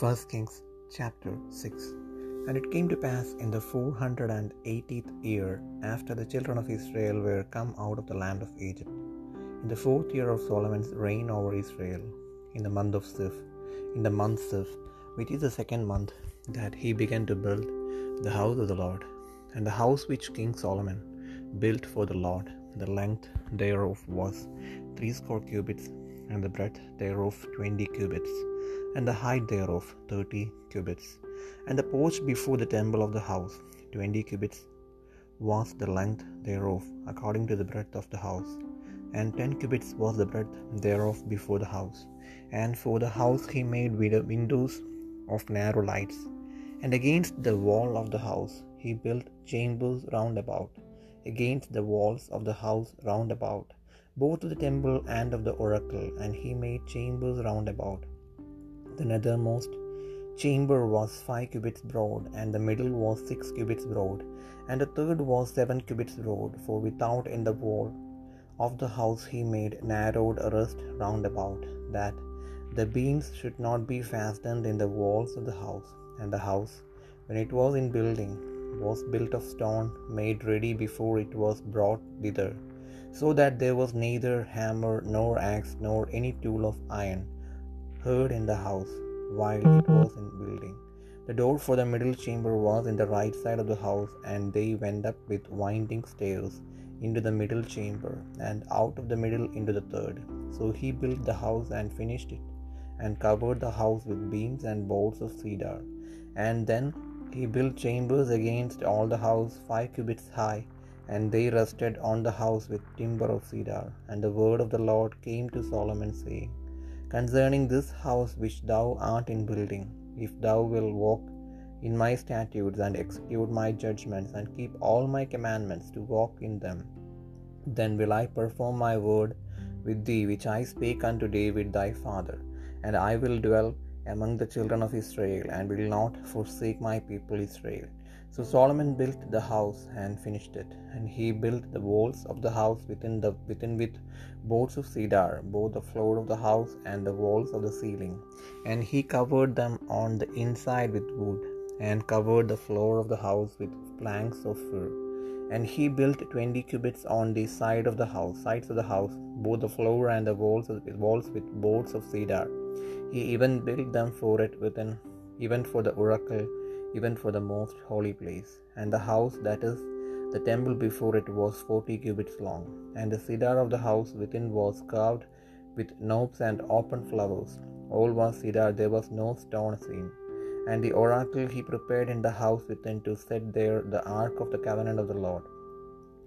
1 Kings chapter 6 And it came to pass in the four hundred and eightieth year after the children of Israel were come out of the land of Egypt, in the fourth year of Solomon's reign over Israel, in the month of Zif, in the month Zif, which is the second month, that he began to build the house of the Lord, and the house which King Solomon built for the Lord, the length thereof was threescore cubits, and the breadth thereof twenty cubits and the height thereof thirty cubits. And the porch before the temple of the house, twenty cubits was the length thereof, according to the breadth of the house, and ten cubits was the breadth thereof before the house. And for the house he made windows of narrow lights. And against the wall of the house he built chambers round about, against the walls of the house round about, both of the temple and of the oracle, and he made chambers round about. The nethermost chamber was five cubits broad, and the middle was six cubits broad, and the third was seven cubits broad. For without in the wall of the house he made narrowed rest round about, that the beams should not be fastened in the walls of the house. And the house, when it was in building, was built of stone made ready before it was brought thither, so that there was neither hammer nor axe nor any tool of iron heard in the house while it was in building. The door for the middle chamber was in the right side of the house, and they went up with winding stairs into the middle chamber, and out of the middle into the third. So he built the house and finished it, and covered the house with beams and boards of cedar. And then he built chambers against all the house five cubits high, and they rested on the house with timber of cedar. And the word of the Lord came to Solomon, saying, concerning this house which thou art in building, if thou wilt walk in my statutes and execute my judgments and keep all my commandments to walk in them, then will I perform my word with thee which I spake unto David thy father, and I will dwell among the children of Israel, and will not forsake my people Israel. So Solomon built the house and finished it, and he built the walls of the house within the within with boards of cedar, both the floor of the house and the walls of the ceiling. And he covered them on the inside with wood, and covered the floor of the house with planks of fir. And he built twenty cubits on the side of the house, sides of the house, both the floor and the walls with walls with boards of cedar. He even built them for it within, even for the oracle even for the most holy place. And the house, that is, the temple before it, was forty cubits long. And the cedar of the house within was carved with knobs and open flowers. All was cedar, there was no stone seen. And the oracle he prepared in the house within to set there the ark of the covenant of the Lord.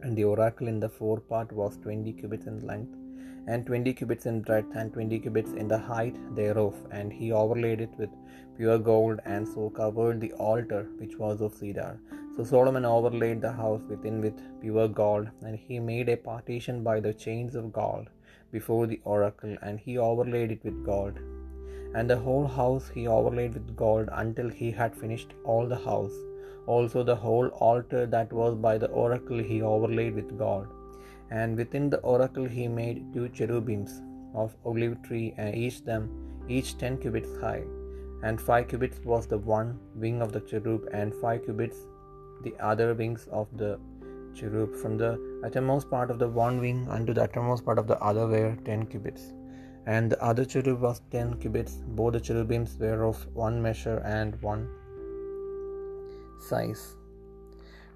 And the oracle in the forepart was twenty cubits in length, and twenty cubits in breadth, and twenty cubits in the height thereof. And he overlaid it with pure gold, and so covered the altar which was of cedar. So Solomon overlaid the house within with pure gold, and he made a partition by the chains of gold before the oracle, and he overlaid it with gold. And the whole house he overlaid with gold until he had finished all the house. Also the whole altar that was by the oracle he overlaid with gold. And within the oracle he made two cherubims of olive tree, and each them each ten cubits high. And five cubits was the one wing of the cherub, and five cubits the other wings of the cherub. From the uttermost part of the one wing unto the uttermost part of the other were ten cubits. And the other cherub was ten cubits. Both the cherubims were of one measure and one size.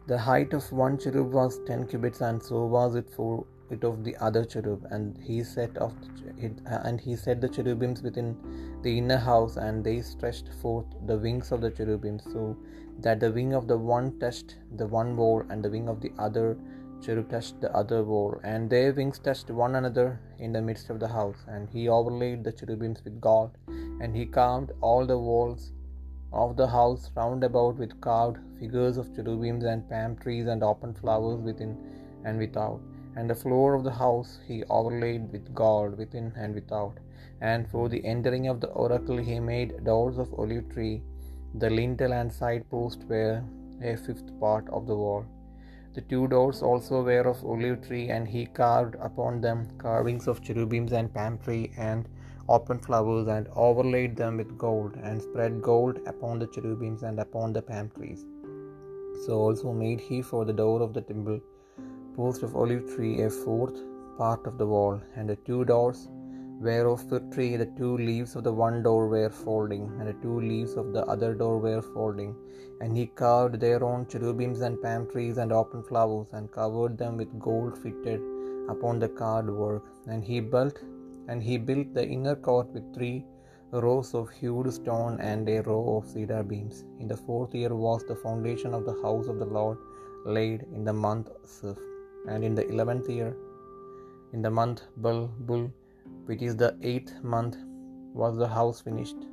The height of one cherub was ten cubits, and so was it for it of the other cherub. And he set of it, uh, and he set the cherubims within the inner house, and they stretched forth the wings of the cherubims, so that the wing of the one touched the one wall, and the wing of the other cherub touched the other wall, and their wings touched one another in the midst of the house. And he overlaid the cherubims with gold, and he carved all the walls of the house round about with carved figures of cherubims and palm trees and open flowers within and without. And the floor of the house he overlaid with gold within and without. And for the entering of the oracle he made doors of olive tree. The lintel and side post were a fifth part of the wall. The two doors also were of olive tree, and he carved upon them carvings of cherubims and palm tree and open flowers, and overlaid them with gold, and spread gold upon the cherubims and upon the palm trees. So also made he for the door of the temple post of olive tree a fourth part of the wall, and the two doors whereof the tree the two leaves of the one door were folding, and the two leaves of the other door were folding. And he carved thereon cherubims and palm trees and open flowers, and covered them with gold fitted upon the carved work. And he built and he built the inner court with three rows of hewed stone and a row of cedar beams. In the fourth year was the foundation of the house of the Lord laid in the month Zif. And in the eleventh year, in the month Bul, Bul, which is the eighth month, was the house finished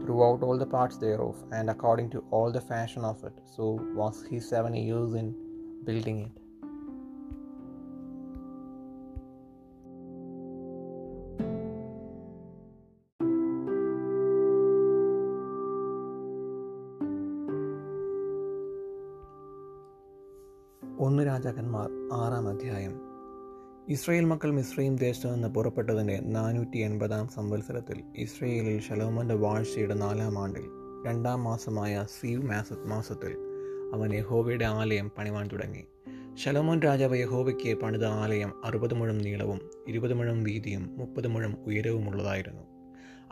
throughout all the parts thereof, and according to all the fashion of it. So was he seven years in building it. ഒന്ന് രാജാക്കന്മാർ ആറാം അധ്യായം. Israel മക്കൾ മിശ്രയും ദേശത്തു നിന്ന് പുറപ്പെട്ടതിന്റെ നാനൂറ്റി എൺപതാം സംവത്സരത്തിൽ ഇസ്രയേലിൽ ശലോമോന്റെ വാഴ്ചയുടെ നാലാം ആണ്ടിൽ രണ്ടാം മാസമായ സീവ് മാസ മാസത്തിൽ അവൻ യഹോവയുടെ ആലയം പണിവാൻ തുടങ്ങി. ശലോമോൻ രാജാവ് യഹോവയ്ക്ക് പണിത ആലയം അറുപത് മുഴം നീളവും ഇരുപത് മുഴം വീതിയും മുപ്പത് മുഴം ഉയരവുമുള്ളതായിരുന്നു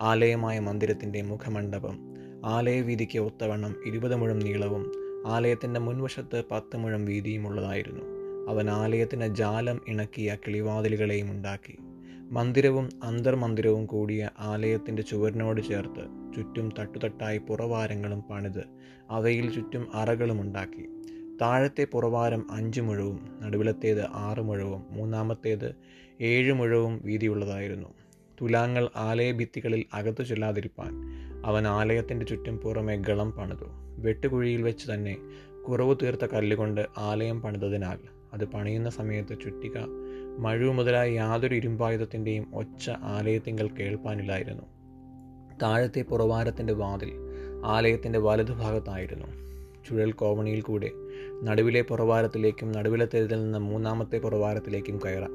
ആലയമായ മന്ദിരത്തിന്റെ മുഖമണ്ഡപം ആലയവീതിക്ക് ഒത്തവണ്ണം ഇരുപത് മുഴം നീളവും ആലയത്തിന്റെ മുൻവശത്ത് പത്ത് മുഴം വീതിയുമുള്ളതായിരുന്നു. അവൻ ആലയത്തിന് ജാലം ഇണക്കിയ കിളിവാതിലുകളെയും ഉണ്ടാക്കി. മന്ദിരവും അന്തർമന്ദിരവും കൂടിയ ആലയത്തിന്റെ ചുവരിനോട് ചേർത്ത് ചുറ്റും തട്ടുതട്ടായി പുറവാരങ്ങളും പണിത് അവയിൽ ചുറ്റും അറകളും ഉണ്ടാക്കി. താഴത്തെ പുറവാരം അഞ്ച് മുഴവും നടുവിലത്തേത് ആറ് മുഴവും മൂന്നാമത്തേത് ഏഴ് മുഴവും വീതിയുള്ളതായിരുന്നു. തുലാങ്ങൾ ആലയഭിത്തികളിൽ അകത്തു ചെല്ലാതിരിപ്പാൻ അവൻ ആലയത്തിന്റെ ചുറ്റും പുറമെ ഗളം പണിതു. വെട്ടുകുഴിയിൽ വെച്ച് തന്നെ കുറവ് തീർത്ത കല്ലുകൊണ്ട് ആലയം പണിതതിനാൽ അത് പണിയുന്ന സമയത്ത് ചുറ്റിക മഴു മുതലായ യാതൊരു ഇരുമ്പായുധത്തിന്റെയും ഒച്ച ആലയത്തിങ്കൽ കേൾപ്പാനില്ലായിരുന്നു. താഴത്തെ പുറവാരത്തിന്റെ വാതിൽ ആലയത്തിന്റെ വലതുഭാഗത്തായിരുന്നു. ചുഴൽ കോവണിയിൽ കൂടെ നടുവിലെ പുറവാരത്തിലേക്കും നടുവിലത്തേതിൽ നിന്ന് മൂന്നാമത്തെ പുറവാരത്തിലേക്കും കയറാം.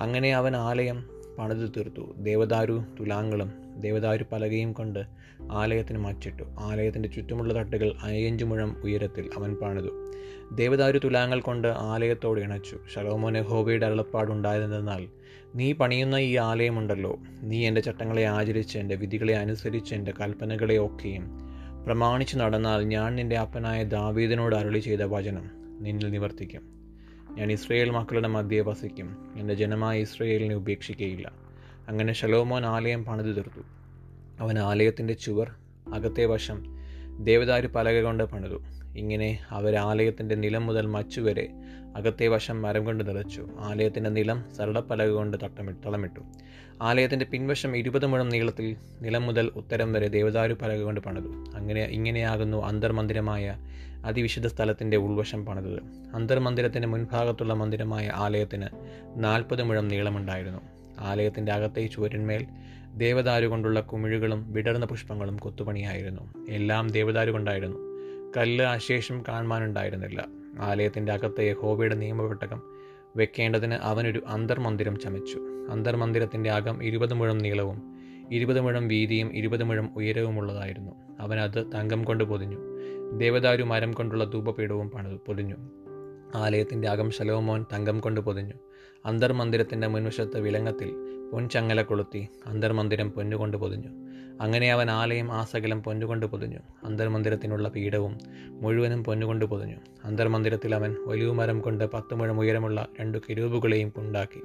അങ്ങനെ അവൻ ആലയം പണിതു തീർത്തു. ദേവദാരു തുലാങ്ങളും ദേവദാരു പലകയും കൊണ്ട് ആലയത്തിന് മച്ചിട്ടു. ആലയത്തിന്റെ ചുറ്റുമുള്ള തട്ടുകൾ അയ്യഞ്ച് മുഴം ഉയരത്തിൽ അവൻ പണിതു. ദേവദാരു തുലാങ്ങൾ കൊണ്ട് ആലയത്തോട് ഇണച്ചു. ശലോമോന് ഹോബയുടെ അരുളപ്പാടുണ്ടായതെന്നാൽ നീ പണിയുന്ന ഈ ആലയമുണ്ടല്ലോ. നീ എന്റെ ചട്ടങ്ങളെ ആചരിച്ച് എന്റെ വിധികളെ അനുസരിച്ച് എന്റെ കൽപ്പനകളെ ഒക്കെയും പ്രമാണിച്ചു നടന്നാൽ ഞാൻ നിന്റെ അപ്പനായ ദാവീദിനോട് അരുളി ചെയ്ത വചനം നിന്നിൽ നിവർത്തിക്കും. ഞാൻ ഇസ്രയേൽ മക്കളുടെ മധ്യേ വസിക്കും. എന്റെ ജനമായ ഇസ്രയേലിനെ ഉപേക്ഷിക്കുകയില്ല അങ്ങനെ ഷലോമോൻ ആലയം പണിതു തീർത്തു. അവൻ ആലയത്തിന്റെ ചുവർ അകത്തെ വശം ദേവദാരു പലക കൊണ്ട് പണിതു. ഇങ്ങനെ അവർ ആലയത്തിന്റെ നിലം മുതൽ മച്ചുവരെ അകത്തെ വശം മരം കൊണ്ട് നിറച്ചു. ആലയത്തിന്റെ നിലം സരളപ്പലക കൊണ്ട് തട്ടമിട്ട് തളമിട്ടു. ആലയത്തിന്റെ പിൻവശം ഇരുപത് മുഴം നീളത്തിൽ നിലം മുതൽ ഉത്തരം വരെ ദേവദാരു പലക കൊണ്ട് പണിതു. അങ്ങനെ ഇങ്ങനെയാകുന്നു അന്തർമന്ദിരമായ അതിവിശുദ്ധ സ്ഥലത്തിന്റെ ഉൾവശം പണിതത്. അന്തർമന്ദിരത്തിന്റെ മുൻഭാഗത്തുള്ള മന്ദിരമായ ആലയത്തിന് നാൽപ്പത് മുഴം നീളമുണ്ടായിരുന്നു. ആലയത്തിന്റെ അകത്തെ ചുവരിന്മേൽ ദേവദാരു കൊണ്ടുള്ള കുമിഴുകളും വിടർന്ന പുഷ്പങ്ങളും കൊത്തുപണിയായിരുന്നു. എല്ലാം ദേവദാരു കൊണ്ടായിരുന്നു. കല്ല് അശേഷം കാണുവാനുണ്ടായിരുന്നില്ല. ആലയത്തിന്റെ അകത്തെ യഹോബയുടെ നിയമപെട്ടകം വെക്കേണ്ടതിന് അവനൊരു അന്തർമന്ദിരം ചമച്ചു. അന്തർമന്ദിരത്തിന്റെ അകം ഇരുപത് മുഴം നീളവും ഇരുപത് മുഴം വീതിയും ഇരുപത് മുഴം ഉയരവുമുള്ളതായിരുന്നു. അവനത് തങ്കം കൊണ്ട് പൊതിഞ്ഞു. ദേവദാരു മരം കൊണ്ടുള്ള ധൂപപീഠവും പണിതു പൊതിഞ്ഞു. ആലയത്തിന്റെ അകം ശലോമോൻ തങ്കം കൊണ്ട് പൊതിഞ്ഞു. അന്തർമന്ദിരത്തിന്റെ മുൻവശത്ത് വിലങ്ങത്തിൽ പൊൻചങ്ങല കൊളുത്തി അന്തർമന്ദിരം പൊന്നുകൊണ്ട് പൊതിഞ്ഞു. അങ്ങനെ അവൻ ആലയം ആ സകലം പൊന്നുകൊണ്ട് പൊതിഞ്ഞു. അന്തർമന്ദിരത്തിനുള്ള പീഠവും മുഴുവനും പൊന്നുകൊണ്ട് പൊതിഞ്ഞു. അന്തർമന്ദിരത്തിൽ അവൻ ഒലിവുമരം കൊണ്ട് പത്ത് മുഴം ഉയരമുള്ള രണ്ട് കിരൂപുകളെയും ഉണ്ടാക്കി.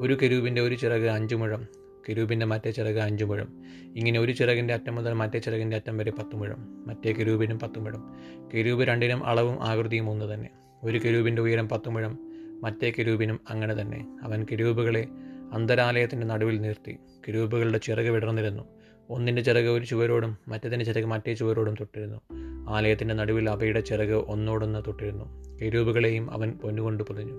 ഒരു കിരൂപിന്റെ ഒരു ചിറക് അഞ്ചു മുഴം കിരൂപിന്റെ മറ്റേ ചിറക് അഞ്ചു മുഴം. ഇങ്ങനെ ഒരു ചിറകിന്റെ അറ്റം മുതൽ മറ്റേ ചിറകിന്റെ അറ്റം വരെ പത്ത് മുഴം മറ്റേ കിരൂപിനും പത്ത് മുഴം. കിരൂപ് രണ്ടിനും അളവും ആകൃതിയും ഒന്ന് തന്നെ. ഒരു കിരൂപിന്റെ ഉയരം പത്ത് മുഴം മറ്റേ കിരൂപിനും അങ്ങനെ തന്നെ. അവൻ കിരൂപുകളെ അന്തരാലയത്തിന്റെ നടുവിൽ നിർത്തി. കിരൂപുകളുടെ ചിറക് വിടർന്നിരുന്നു. ഒന്നിന്റെ ചിറക് ഒരു ചുവരോടും മറ്റേതിന്റെ ചിറക് മറ്റേ ചുവരോടും തൊട്ടിരുന്നു. ആലയത്തിന്റെ നടുവിൽ അവയുടെ ചിറക് ഒന്നോടൊന്ന് തൊട്ടിരുന്നു. കെരൂപുകളെയും അവൻ പൊന്നുകൊണ്ട് പൊതിഞ്ഞു.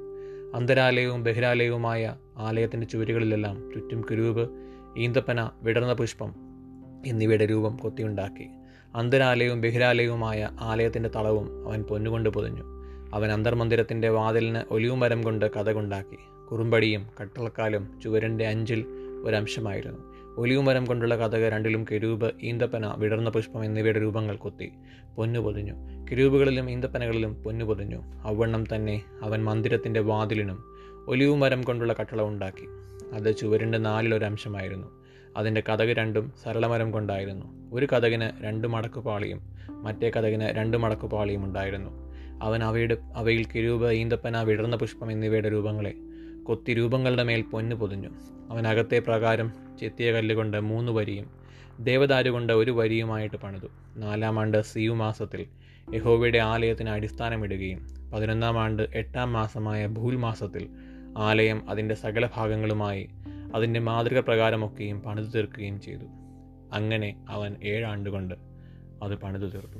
അന്തരാലയവും ബഹിരാലയവുമായ ആലയത്തിന്റെ ചുവരുകളിലെല്ലാം ചുറ്റും കിരൂപ് ഈന്തപ്പന വിടർന്ന പുഷ്പം എന്നിവയുടെ രൂപം കൊത്തിയുണ്ടാക്കി. അന്തരാലയവും ബഹിരാലയവുമായ ആലയത്തിന്റെ തളവും അവൻ പൊന്നുകൊണ്ട് പൊതിഞ്ഞു. അവൻ അന്തർമന്ദിരത്തിന്റെ വാതിലിന് ഒലിവുമരം കൊണ്ട് കഥകുണ്ടാക്കി. കുറുമ്പടിയും കട്ടളക്കാലും ചുവരന്റെ അഞ്ചിൽ ഒരംശമായിരുന്നു. ഒലിവുമരം കൊണ്ടുള്ള കഥക രണ്ടിലും കെരൂപ് ഈന്തപ്പന വിടർന്ന പുഷ്പം എന്നിവയുടെ രൂപങ്ങൾ കൊത്തി പൊന്നു പൊതിഞ്ഞു. കിരൂപുകളിലും ഈന്തപ്പനകളിലും പൊന്നു പൊതിഞ്ഞു. അവണ്ണം തന്നെ അവൻ മന്ദിരത്തിന്റെ വാതിലിനും ഒലിവുമരം കൊണ്ടുള്ള കട്ടള ഉണ്ടാക്കി. അത് ചുവരിന്റെ നാലിലൊരംശമായിരുന്നു അതിന്റെ കഥക് രണ്ടും സരളമരം കൊണ്ടായിരുന്നു. ഒരു കഥകിന് രണ്ട് മടക്കുപാളിയും മറ്റേ കഥകിന് രണ്ട് മടക്കുപാളിയും ഉണ്ടായിരുന്നു. അവൻ അവയുടെ അവയിൽ കിരൂപ ഈന്തപ്പന വിടർന്ന പുഷ്പം എന്നിവയുടെ രൂപങ്ങളെ കൊത്തി രൂപങ്ങളുടെ മേൽ പൊന്നു പൊതിഞ്ഞു. അവൻ അകത്തെ പ്രകാരം ചെത്തിയ കല്ലുകൊണ്ട് മൂന്ന് വരിയും ദേവദാരു കൊണ്ട് ഒരു വരിയുമായിട്ട് പണിതു. നാലാം ആണ്ട് സിയു മാസത്തിൽ യഹോവയുടെ ആലയത്തിന് അടിസ്ഥാനമിടുകയും പതിനൊന്നാം ആണ്ട് എട്ടാം മാസമായ ഭൂൽ മാസത്തിൽ ആലയം അതിന്റെ സകല ഭാഗങ്ങളുമായി അതിന്റെ മാതൃക പ്രകാരമൊക്കെയും പണിതു തീർക്കുകയും ചെയ്തു. അങ്ങനെ അവൻ ഏഴാണ്ടുകൊണ്ട് അത് പണിതു തീർത്തു.